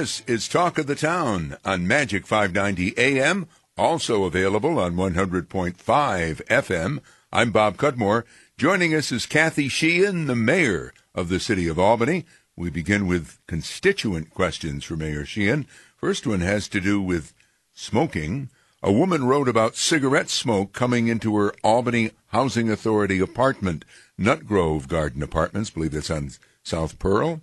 This is Talk of the Town on Magic 590 AM, also available on 100.5 FM. I'm Bob Cudmore. Joining us is Kathy Sheehan, the mayor of the city of Albany. We begin with constituent questions for Mayor Sheehan. First one has to do with smoking. A woman wrote about cigarette smoke coming into her Albany Housing Authority apartment, Nutgrove Garden Apartments, believe that's on South Pearl.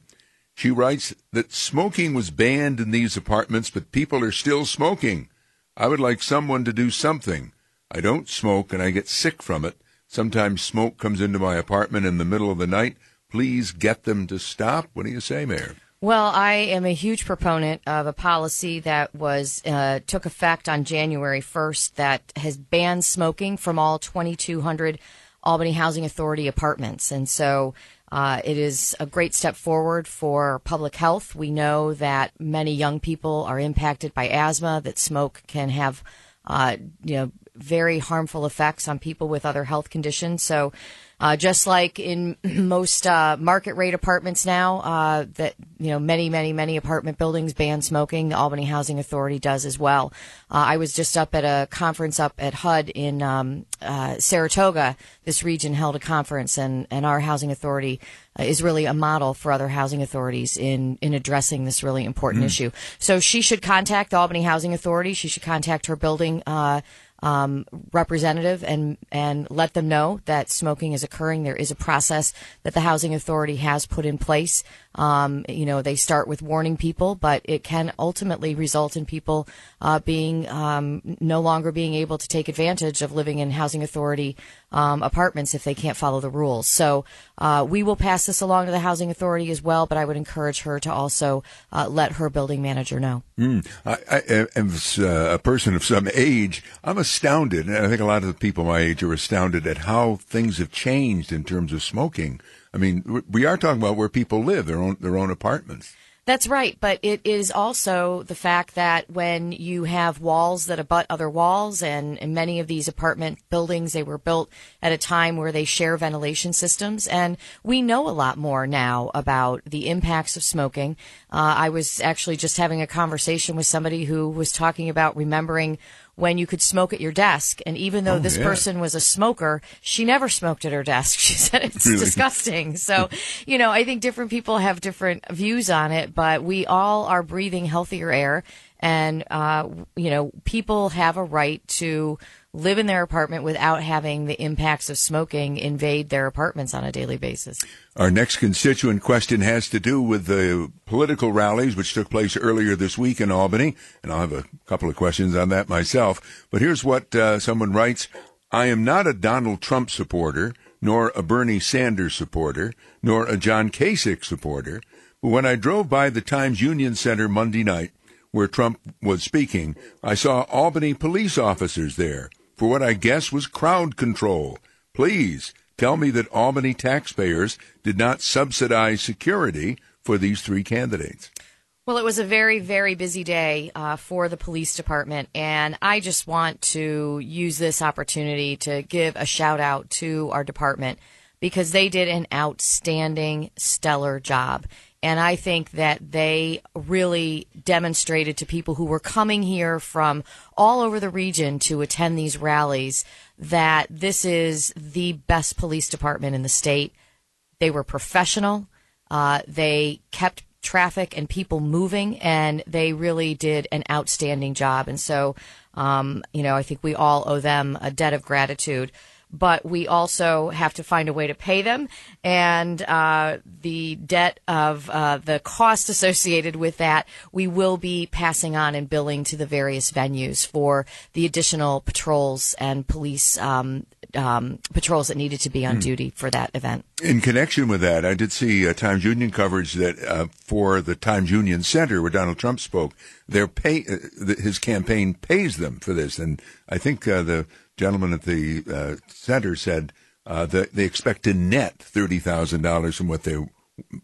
She writes that smoking was banned in these apartments, but people are still smoking. I would like someone to do something. I don't smoke and I get sick from it. Sometimes smoke comes into my apartment in the middle of the night. Please get them to stop. What do you say, Mayor? Well, I am a huge proponent of a policy that was uh, took effect on January 1st that has banned smoking from all 2,200 Albany Housing Authority apartments, and so uh, it is a great step forward for public health. We know that many young people are impacted by asthma. That smoke can have, uh, you know, very harmful effects on people with other health conditions. So uh, just like in most uh, market rate apartments now, uh, that you know many, many, many apartment buildings ban smoking. The Albany Housing Authority does as well. Uh, I was just up at a conference up at HUD in um, uh, Saratoga. This region held a conference, and and our housing authority uh, is really a model for other housing authorities in in addressing this really important mm. issue. So she should contact the Albany Housing Authority. She should contact her building um, representative and and let them know that smoking is occurring. There is a process that the housing authority has put in place. Um, you know, they start with warning people, but it can ultimately result in people uh, being um, no longer being able to take advantage of living in housing authority um, apartments if they can't follow the rules. So uh, we will pass this along to the housing authority as well, but I would encourage her to also uh, let her building manager know. Mm. I, I, as uh, a person of some age, I'm astounded, and I think a lot of the people my age are astounded at how things have changed in terms of smoking. I mean, we are talking about where people live, their own their own apartments. That's right, but it is also the fact that when you have walls that abut other walls, and in many of these apartment buildings, they were built at a time where they share ventilation systems, and we know a lot more now about the impacts of smoking. Uh, I was actually just having a conversation with somebody who was talking about remembering when you could smoke at your desk. And even though oh, this yeah. person was a smoker, she never smoked at her desk. She said it's really? disgusting. So, you know, I think different people have different views on it, but we all are breathing healthier air. And, uh, you know, people have a right to live in their apartment without having the impacts of smoking invade their apartments on a daily basis. Our next constituent question has to do with the political rallies which took place earlier this week in Albany, and I'll have a couple of questions on that myself. But here's what uh, someone writes I am not a Donald Trump supporter, nor a Bernie Sanders supporter, nor a John Kasich supporter. But when I drove by the Times Union Center Monday night, where Trump was speaking, I saw Albany police officers there for what I guess was crowd control. Please tell me that Albany taxpayers did not subsidize security for these three candidates. Well, it was a very, very busy day uh, for the police department, and I just want to use this opportunity to give a shout out to our department because they did an outstanding, stellar job. And I think that they really demonstrated to people who were coming here from all over the region to attend these rallies that this is the best police department in the state. They were professional. Uh, they kept traffic and people moving, and they really did an outstanding job. And so, um, you know, I think we all owe them a debt of gratitude but we also have to find a way to pay them. And uh, the debt of uh, the cost associated with that, we will be passing on and billing to the various venues for the additional patrols and police um, um, patrols that needed to be on hmm. duty for that event. In connection with that, I did see uh, Times Union coverage that uh, for the Times Union Center where Donald Trump spoke, their pay, uh, his campaign pays them for this, and I think uh, the gentleman at the uh, center said uh, that they expect to net thirty thousand dollars from what they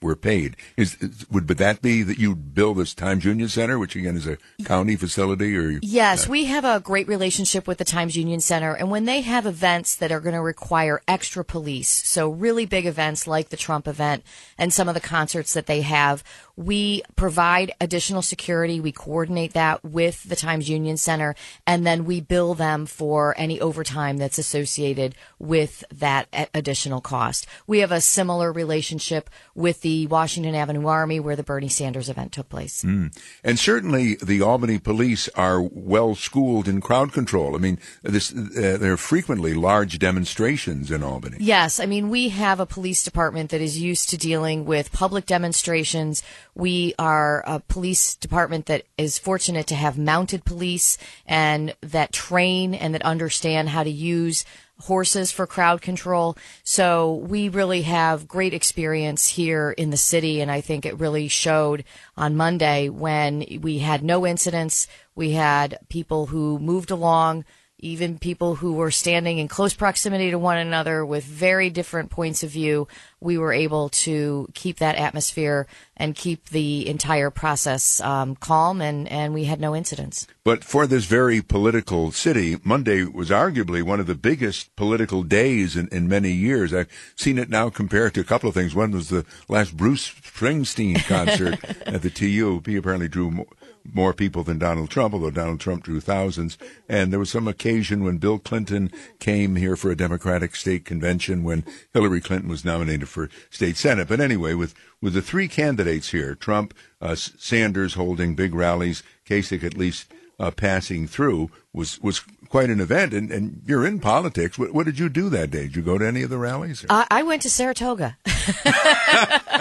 were paid. Is, would but that be that you build this Times Union Center, which again is a county facility, or yes, uh, we have a great relationship with the Times Union Center, and when they have events that are going to require extra police, so really big events like the Trump event and some of the concerts that they have, we provide additional security. We coordinate that with the Times Union Center, and then we bill them for any overtime that's associated with that additional cost. We have a similar relationship with the Washington Avenue Armory where the Bernie Sanders event took place. Mm. And certainly the Albany police are well schooled in crowd control. I mean, this, uh, there are frequently large demonstrations in Albany. Yes. I mean, we have a police department that is used to dealing with public demonstrations we are a police department that is fortunate to have mounted police and that train and that understand how to use horses for crowd control. So we really have great experience here in the city. And I think it really showed on Monday when we had no incidents. We had people who moved along even people who were standing in close proximity to one another with very different points of view, we were able to keep that atmosphere and keep the entire process um, calm, and, and we had no incidents. But for this very political city, Monday was arguably one of the biggest political days in, in many years. I've seen it now compared to a couple of things. One was the last Bruce Springsteen concert at the TU. He apparently drew more more people than Donald Trump, although Donald Trump drew thousands. And there was some occasion when Bill Clinton came here for a Democratic state convention when Hillary Clinton was nominated for state senate. But anyway, with, with the three candidates here, Trump, uh, Sanders holding big rallies, Kasich at least uh, passing through, was, was quite an event. And, and you're in politics. What, what, did you do that day? Did you go to any of the rallies? I went to Saratoga.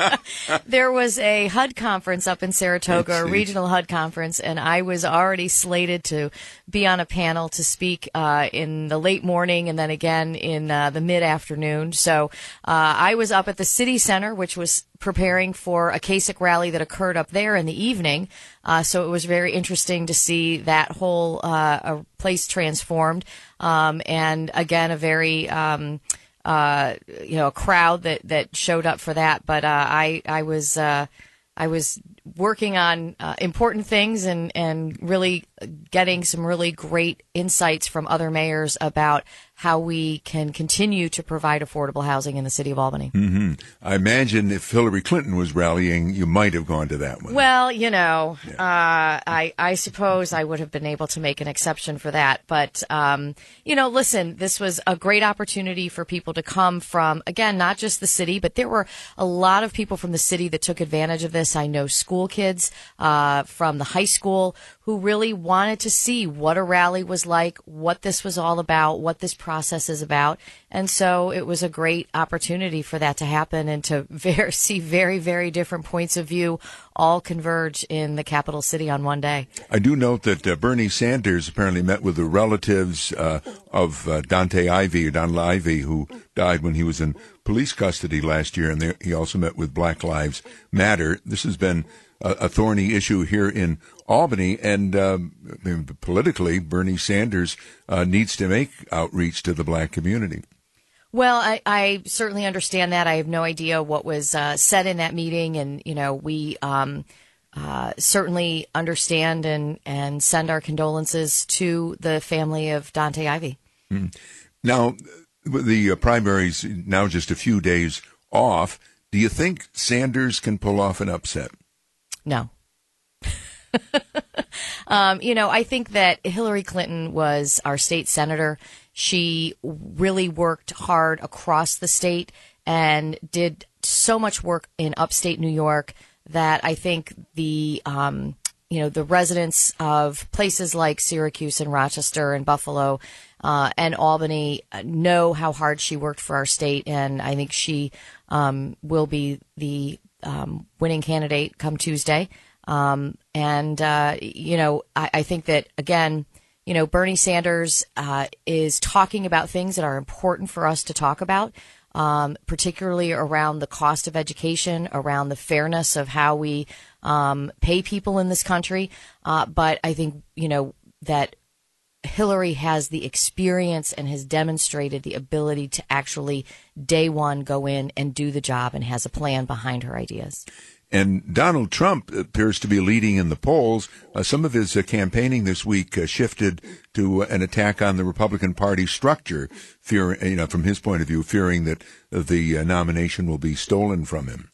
there was a HUD conference up in Saratoga, a regional HUD conference, and I was already slated to be on a panel to speak uh, in the late morning and then again in uh, the mid afternoon. So uh, I was up at the city center, which was preparing for a Kasich rally that occurred up there in the evening. Uh, so it was very interesting to see that whole uh, place transformed. Um, and again, a very um, uh, you know a crowd that that showed up for that. But uh, I I was uh, I was working on uh, important things and and really getting some really great insights from other mayors about how we can continue to provide affordable housing in the city of Albany. Mm-hmm. I imagine if Hillary Clinton was rallying, you might have gone to that one. Well, you know, yeah. uh, I I suppose I would have been able to make an exception for that. But um, you know, listen, this was a great opportunity for people to come from again, not just the city, but there were a lot of people from the city that took advantage of this. I know school kids uh, from the high school who really wanted to see what a rally was like, what this was all about, what this process is about. And so it was a great opportunity for that to happen and to very, see very, very different points of view all converge in the capital city on one day. I do note that uh, Bernie Sanders apparently met with the relatives uh, of uh, Dontay Ivy, Donald Ivy, who died when he was in police custody last year, and they, he also met with Black Lives Matter. This has been a, a thorny issue here in Albany, and um, politically, Bernie Sanders uh, needs to make outreach to the black community. Well, I, I, certainly understand that. I have no idea what was uh, said in that meeting, and you know, we um, uh, certainly understand and and send our condolences to the family of Dontay Ivy. Mm. Now, the uh, primaries now just a few days off. Do you think Sanders can pull off an upset? No. um, you know, I think that Hillary Clinton was our state senator. She really worked hard across the state and did so much work in upstate New York that I think the um, you know the residents of places like Syracuse and Rochester and Buffalo uh, and Albany know how hard she worked for our state, and I think she um, will be the um, winning candidate come Tuesday. Um, and, uh, you know, I, I, think that, again, you know, Bernie Sanders uh, is talking about things that are important for us to talk about, um, particularly around the cost of education, around the fairness of how we um, pay people in this country. Uh, but I think, you know, that Hillary has the experience and has demonstrated the ability to actually day one go in and do the job and has a plan behind her ideas. And Donald Trump appears to be leading in the polls. Uh, some of his uh, campaigning this week uh, shifted to an attack on the Republican Party structure, fear, you know, from his point of view, fearing that the uh, nomination will be stolen from him.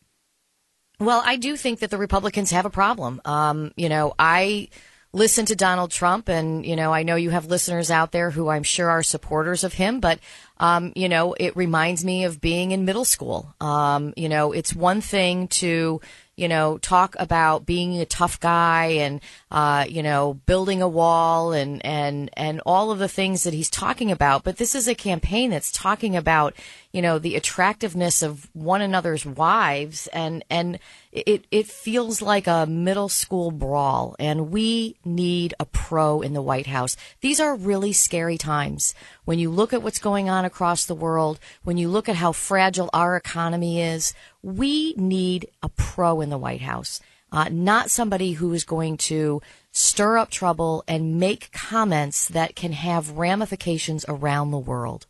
Well, I do think that the Republicans have a problem. Um, you know, I listen to Donald Trump, and you know, I know you have listeners out there who I'm sure are supporters of him, but um, you know, it reminds me of being in middle school. Um, you know, it's one thing to you know, talk about being a tough guy and, uh, you know, building a wall and, and, and all of the things that he's talking about. But this is a campaign that's talking about, you know, the attractiveness of one another's wives and, and it, it feels like a middle school brawl and we need a pro in the White House. These are really scary times. When you look at what's going on across the world, when you look at how fragile our economy is, we need a pro in the White House. Uh, not somebody who is going to stir up trouble and make comments that can have ramifications around the world.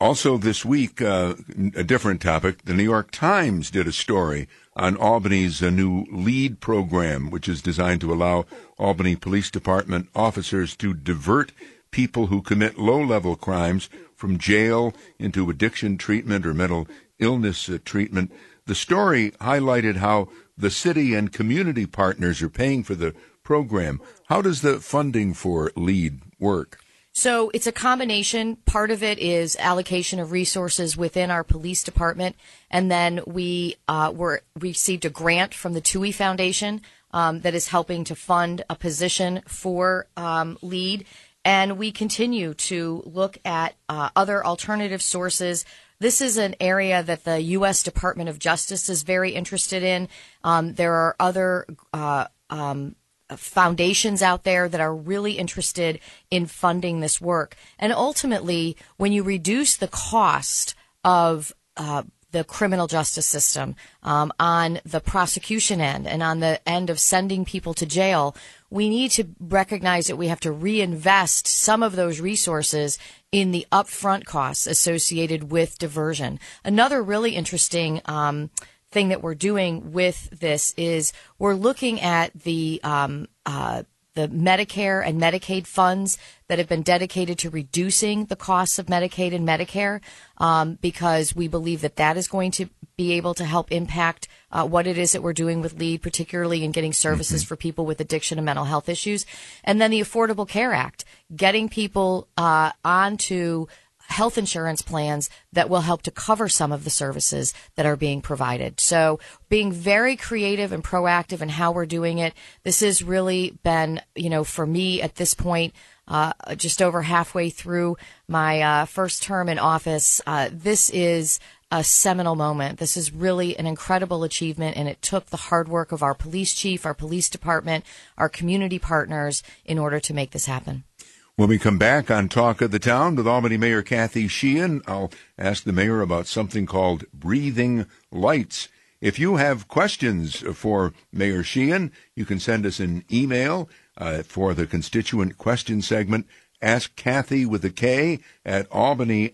Also, this week, uh, a different topic. The New York Times did a story on Albany's uh, new LEAD program, which is designed to allow Albany Police Department officers to divert people who commit low level crimes from jail into addiction treatment or mental illness uh, treatment. The story highlighted how the city and community partners are paying for the program. How does the funding for LEAD work? So it's a combination. Part of it is allocation of resources within our police department, and then we uh, were received a grant from the TUI Foundation um, that is helping to fund a position for um, LEAD, and we continue to look at uh, other alternative sources. This is an area that the U.S. Department of Justice is very interested in. Um, there are other uh, um, foundations out there that are really interested in funding this work. And ultimately, when you reduce the cost of uh, the criminal justice system um, on the prosecution end and on the end of sending people to jail, we need to recognize that we have to reinvest some of those resources in the upfront costs associated with diversion. Another really interesting um, thing that we're doing with this is we're looking at the um, uh, the Medicare and Medicaid funds that have been dedicated to reducing the costs of Medicaid and Medicare, um, because we believe that that is going to be able to help impact uh, what it is that we're doing with LEAD, particularly in getting services mm-hmm. for people with addiction and mental health issues, and then the Affordable Care Act, getting people uh, onto health insurance plans that will help to cover some of the services that are being provided. So being very creative and proactive in how we're doing it. This has really been, you know, for me at this point, uh, just over halfway through my uh, first term in office, uh, this is a seminal moment. This is really an incredible achievement, and it took the hard work of our police chief, our police department, our community partners in order to make this happen. When we come back on Talk of the Town with Albany Mayor Kathy Sheehan, I'll ask the mayor about something called breathing lights. If you have questions for Mayor Sheehan, you can send us an email uh, for the constituent question segment. Ask Kathy with a K at albanyny.gov.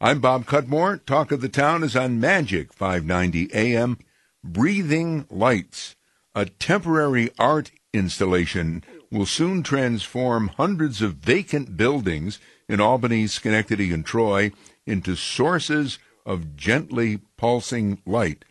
I'm Bob Cudmore. Talk of the Town is on Magic 590 AM. Breathing Lights, a temporary art installation will soon transform hundreds of vacant buildings in Albany, Schenectady, and Troy into sources of gently pulsing light.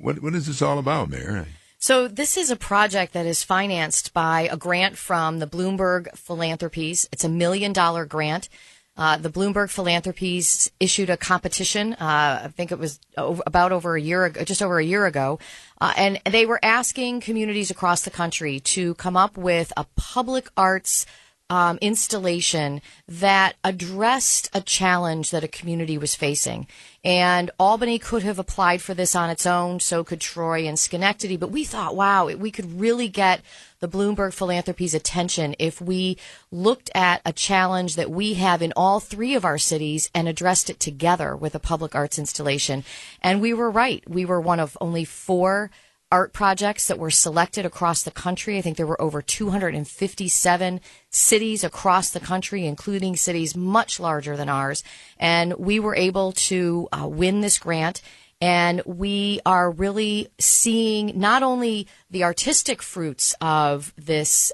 What, what is this all about, Mayor? So this is a project that is financed by a grant from the Bloomberg Philanthropies. It's a million dollar grant. Uh, the Bloomberg Philanthropies issued a competition. Uh, I think it was over, about over a year ago, just over a year ago, uh, and they were asking communities across the country to come up with a public arts um, installation that addressed a challenge that a community was facing. And Albany could have applied for this on its own, so could Troy and Schenectady. But we thought, wow, we could really get the Bloomberg Philanthropy's attention if we looked at a challenge that we have in all three of our cities and addressed it together with a public arts installation. And we were right. We were one of only four art projects that were selected across the country. I think there were over 257 cities across the country, including cities much larger than ours. And we were able to uh, win this grant. And we are really seeing not only the artistic fruits of this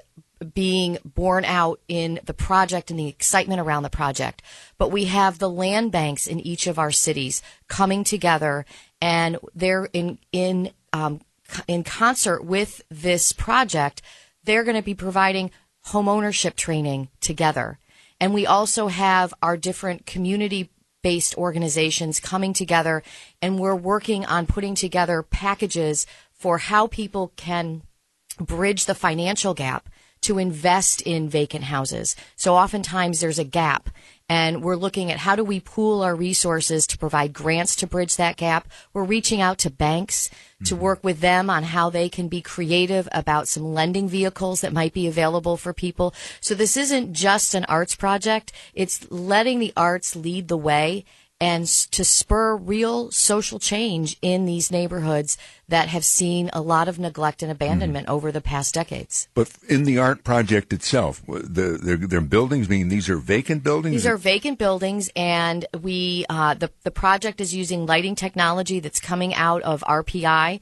being borne out in the project and the excitement around the project. But we have the land banks in each of our cities coming together and they're in, in, um, in concert with this project. They're going to be providing home ownership training together. And we also have our different community based organizations coming together and we're working on putting together packages for how people can bridge the financial gap to invest in vacant houses. So oftentimes there's a gap and we're looking at how do we pool our resources to provide grants to bridge that gap. We're reaching out to banks mm-hmm. to work with them on how they can be creative about some lending vehicles that might be available for people. So this isn't just an arts project. It's letting the arts lead the way and to spur real social change in these neighborhoods that have seen a lot of neglect and abandonment mm over the past decades. But in the art project itself, the their, their buildings, mean, these are vacant buildings. These are vacant buildings, and we uh, the the project is using lighting technology that's coming out of RPI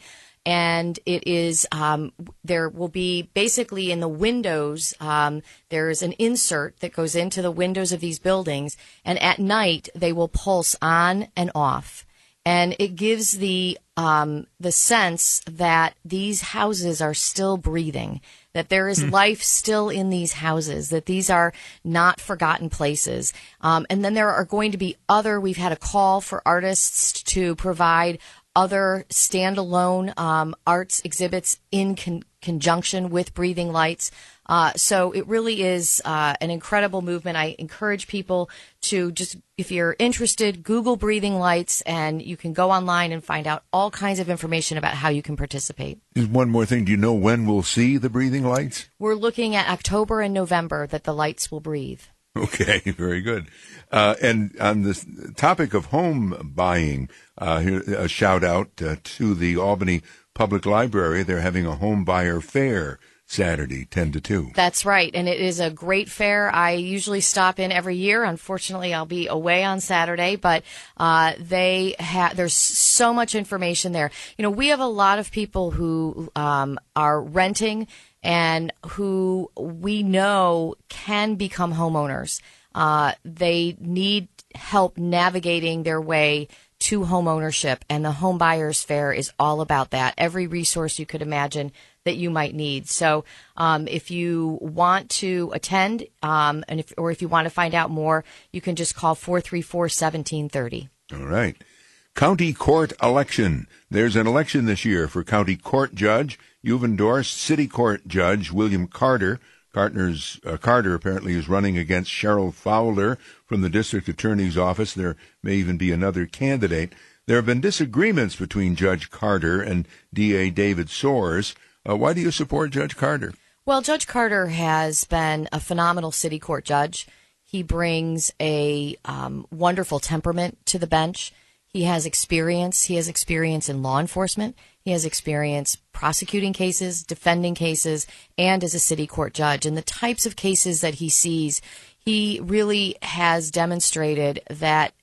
and it is um, there will be basically in the windows um, there's an insert that goes into the windows of these buildings and at night they will pulse on and off and it gives the um, the sense that these houses are still breathing that there is mm. life still in these houses, that these are not forgotten places. Um, and then there are going to be other, we've had a call for artists to provide other standalone um, arts exhibits in con- conjunction with Breathing Lights. Uh, so it really is uh, an incredible movement. I encourage people to just, if you're interested, Google Breathing Lights, and you can go online and find out all kinds of information about how you can participate. Just one more thing. Do you know when we'll see the Breathing Lights? We're looking at October and November that the lights will breathe. Okay, very good. Uh, and on the topic of home buying, uh, here, a shout out uh, to the Albany Public Library. They're having a home buyer fair Saturday, 10 to 2. That's right. And it is a great fair. I usually stop in every year. Unfortunately, I'll be away on Saturday, but, uh, they have, there's so much information there. You know, we have a lot of people who, um, are renting and who we know can become homeowners. Uh, they need help navigating their way to home ownership, and the Home Buyers Fair is all about that. Every resource you could imagine that you might need. So, um, if you want to attend, um, and if or if you want to find out more, you can just call 434-1730. All right. County Court election. There's an election this year for County Court Judge. You've endorsed City Court Judge William Carter. Carter's, uh, Carter apparently is running against Cheryl Fowler from the district attorney's office. There may even be another candidate. There have been disagreements between Judge Carter and DA David Soares. Uh, why do you support Judge Carter? Well, Judge Carter has been a phenomenal city court judge. He brings a um, wonderful temperament to the bench. He has experience. He has experience in law enforcement. He has experience prosecuting cases, defending cases, and as a city court judge. And the types of cases that he sees, he really has demonstrated that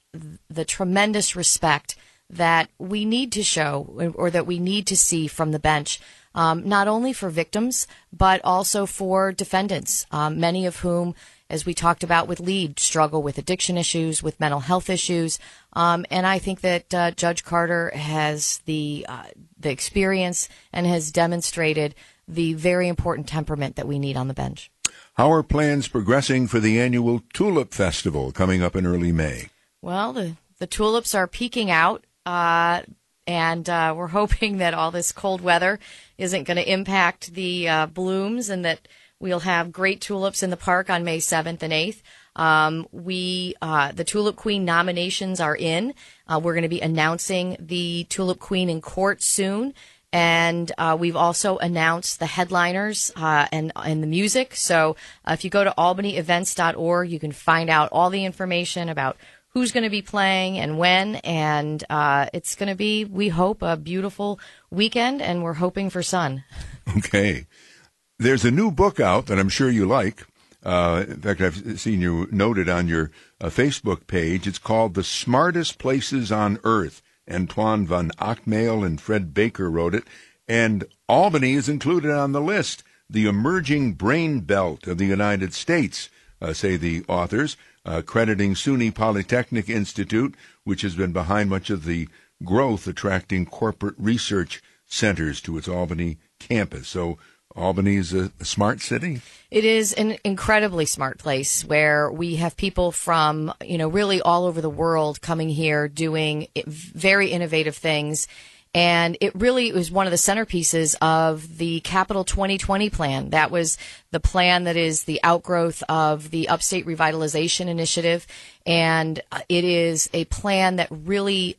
the tremendous respect that we need to show or that we need to see from the bench, um, not only for victims, but also for defendants, um, many of whom as we talked about with Lead, struggle with addiction issues, with mental health issues. Um, and I think that uh, Judge Carter has the uh, the experience and has demonstrated the very important temperament that we need on the bench. How are plans progressing for the annual Tulip Festival coming up in early May? Well, the the tulips are peeking out. Uh, and uh, we're hoping that all this cold weather isn't going to impact the uh, blooms and that We'll have great tulips in the park on May 7th and 8th. Um, we, uh, the Tulip Queen nominations are in. Uh, we're going to be announcing the Tulip Queen in court soon. And uh, we've also announced the headliners uh, and and the music. So uh, if you go to albanyevents.org, you can find out all the information about who's going to be playing and when. And uh, it's going to be, we hope, a beautiful weekend, and we're hoping for sun. Okay. There's a new book out that I'm sure you like. Uh, in fact, I've seen you noted on your uh, Facebook page. It's called The Smartest Places on Earth. Antoine van Agtmael and Fred Bakker wrote it. And Albany is included on the list. The emerging brain belt of the United States, uh, say the authors, uh, crediting SUNY Polytechnic Institute, which has been behind much of the growth, attracting corporate research centers to its Albany campus. So Albany is a, smart city. It is an incredibly smart place where we have people from, you know, really all over the world coming here doing very innovative things. And it really was one of the centerpieces of the Capital 2020 plan. That was the plan that is the outgrowth of the Upstate Revitalization Initiative. And it is a plan that really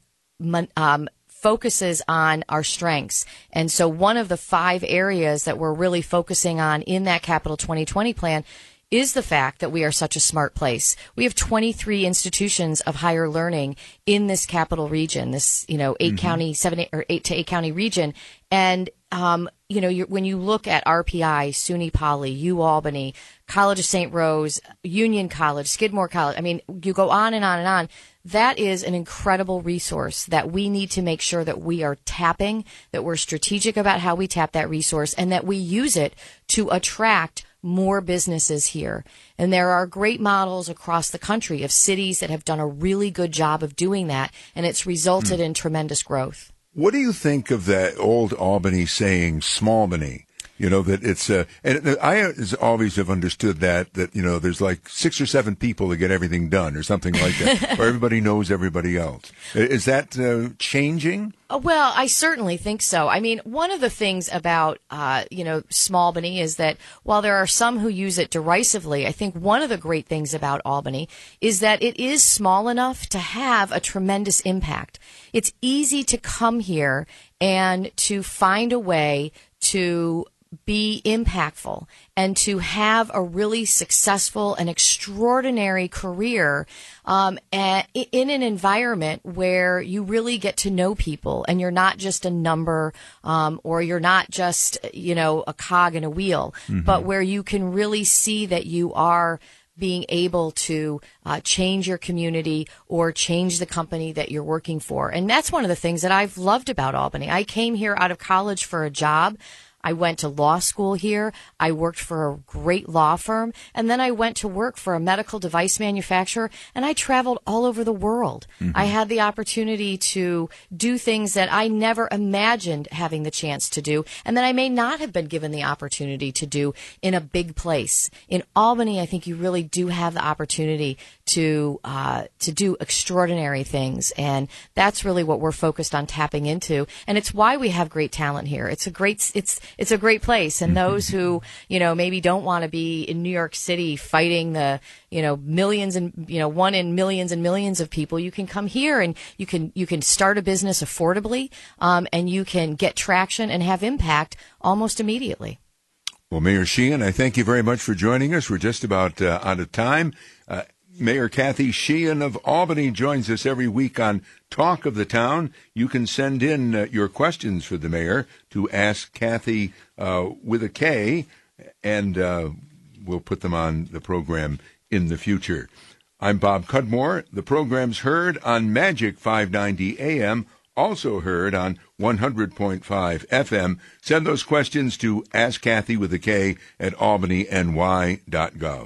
um, focuses on our strengths. And so one of the five areas that we're really focusing on in that Capital 2020 plan is the fact that we are such a smart place. We have 23 institutions of higher learning in this capital region, this, you know, 8 mm-hmm. county, seven, eight, or eight to eight county region. And, um, you know, when you look at RPI, SUNY Poly, U Albany, College of St. Rose, Union College, Skidmore College, I mean, you go on and on and on. That is an incredible resource that we need to make sure that we are tapping, that we're strategic about how we tap that resource, and that we use it to attract more businesses here. And there are great models across the country of cities that have done a really good job of doing that, and it's resulted mm. in tremendous growth. What do you think of that old Albany saying, Smallbany? You know that it's uh, and I always have understood that that you know there's like six or seven people to get everything done or something like that, or everybody knows everybody else. Is that uh, changing? Uh, well, I certainly think so. I mean, one of the things about uh, you know Smallbany is that while there are some who use it derisively, I think one of the great things about Albany is that it is small enough to have a tremendous impact. It's easy to come here and to find a way to be impactful and to have a really successful and extraordinary career um, in an environment where you really get to know people and you're not just a number um, or you're not just you know a cog in a wheel, mm-hmm. but where you can really see that you are being able to uh, change your community or change the company that you're working for. And that's one of the things that I've loved about Albany. I came here out of college for a job. I went to law school here. I worked for a great law firm. And then I went to work for a medical device manufacturer and I traveled all over the world. Mm-hmm. I had the opportunity to do things that I never imagined having the chance to do and that I may not have been given the opportunity to do in a big place. In Albany, I think you really do have the opportunity to uh, to do extraordinary things, and that's really what we're focused on tapping into. And it's why we have great talent here. It's a great it's it's a great place, and those who you know maybe don't want to be in New York City fighting the you know millions and you know one in millions and millions of people, you can come here and you can you can start a business affordably, um, and you can get traction and have impact almost immediately. Well, Mayor Sheehan, I thank you very much for joining us. We're just about uh, out of time. Uh, Mayor Kathy Sheehan of Albany joins us every week on Talk of the Town. You can send in uh, your questions for the mayor to Ask Kathy uh, with a K, and uh, we'll put them on the program in the future. I'm Bob Cudmore. The program's heard on Magic 590 AM, also heard on 100.5 FM. Send those questions to Ask Kathy with a K at albanyny.gov.